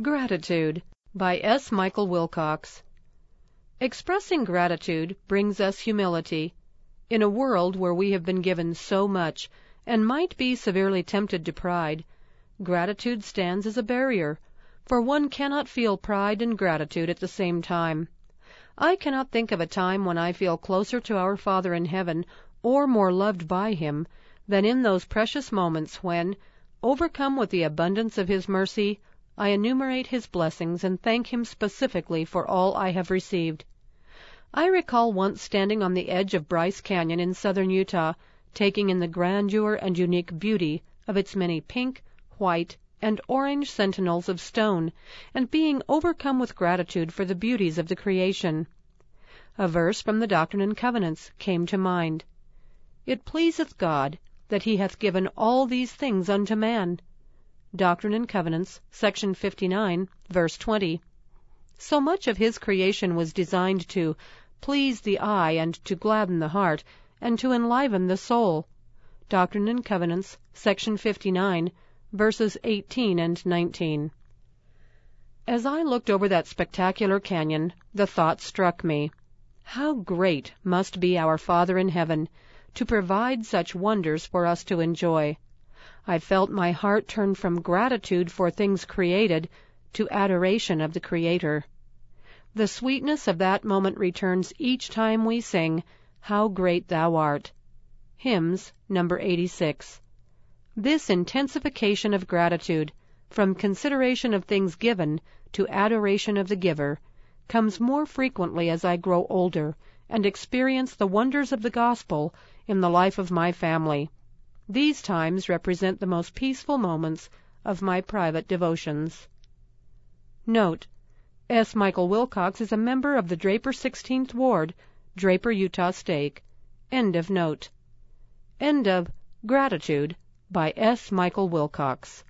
Gratitude by S. Michael Wilcox. Expressing gratitude brings us humility. In a world where we have been given so much, and might be severely tempted to pride, gratitude stands as a barrier, for one cannot feel pride and gratitude at the same time. I cannot think of a time when I feel closer to our Father in heaven, or more loved by him, than in those precious moments when, overcome with the abundance of his mercy, I enumerate his blessings and thank him specifically for all I have received. I recall once standing on the edge of Bryce Canyon in southern Utah, taking in the grandeur and unique beauty of its many pink, white, and orange sentinels of stone, and being overcome with gratitude for the beauties of the creation. A verse from the Doctrine and Covenants came to mind. It pleaseth God that he hath given all these things unto man. Doctrine and Covenants, section 59, verse 20. So much of his creation was designed to please the eye and to gladden the heart and to enliven the soul. Doctrine and Covenants, section 59, verses 18 and 19. As I looked over that spectacular canyon, the thought struck me. How great must be our Father in heaven to provide such wonders for us to enjoy. I felt my heart turn from gratitude for things created to adoration of the Creator. The sweetness of that moment returns each time we sing, How Great Thou Art. Hymns, number 86. This intensification of gratitude, from consideration of things given to adoration of the giver, comes more frequently as I grow older and experience the wonders of the gospel in the life of my family. These times represent the most peaceful moments of my private devotions. Note: S. Michael Wilcox is a member of the Draper 16th Ward, Draper, Utah Stake. End of note. End of Gratitude by S. Michael Wilcox.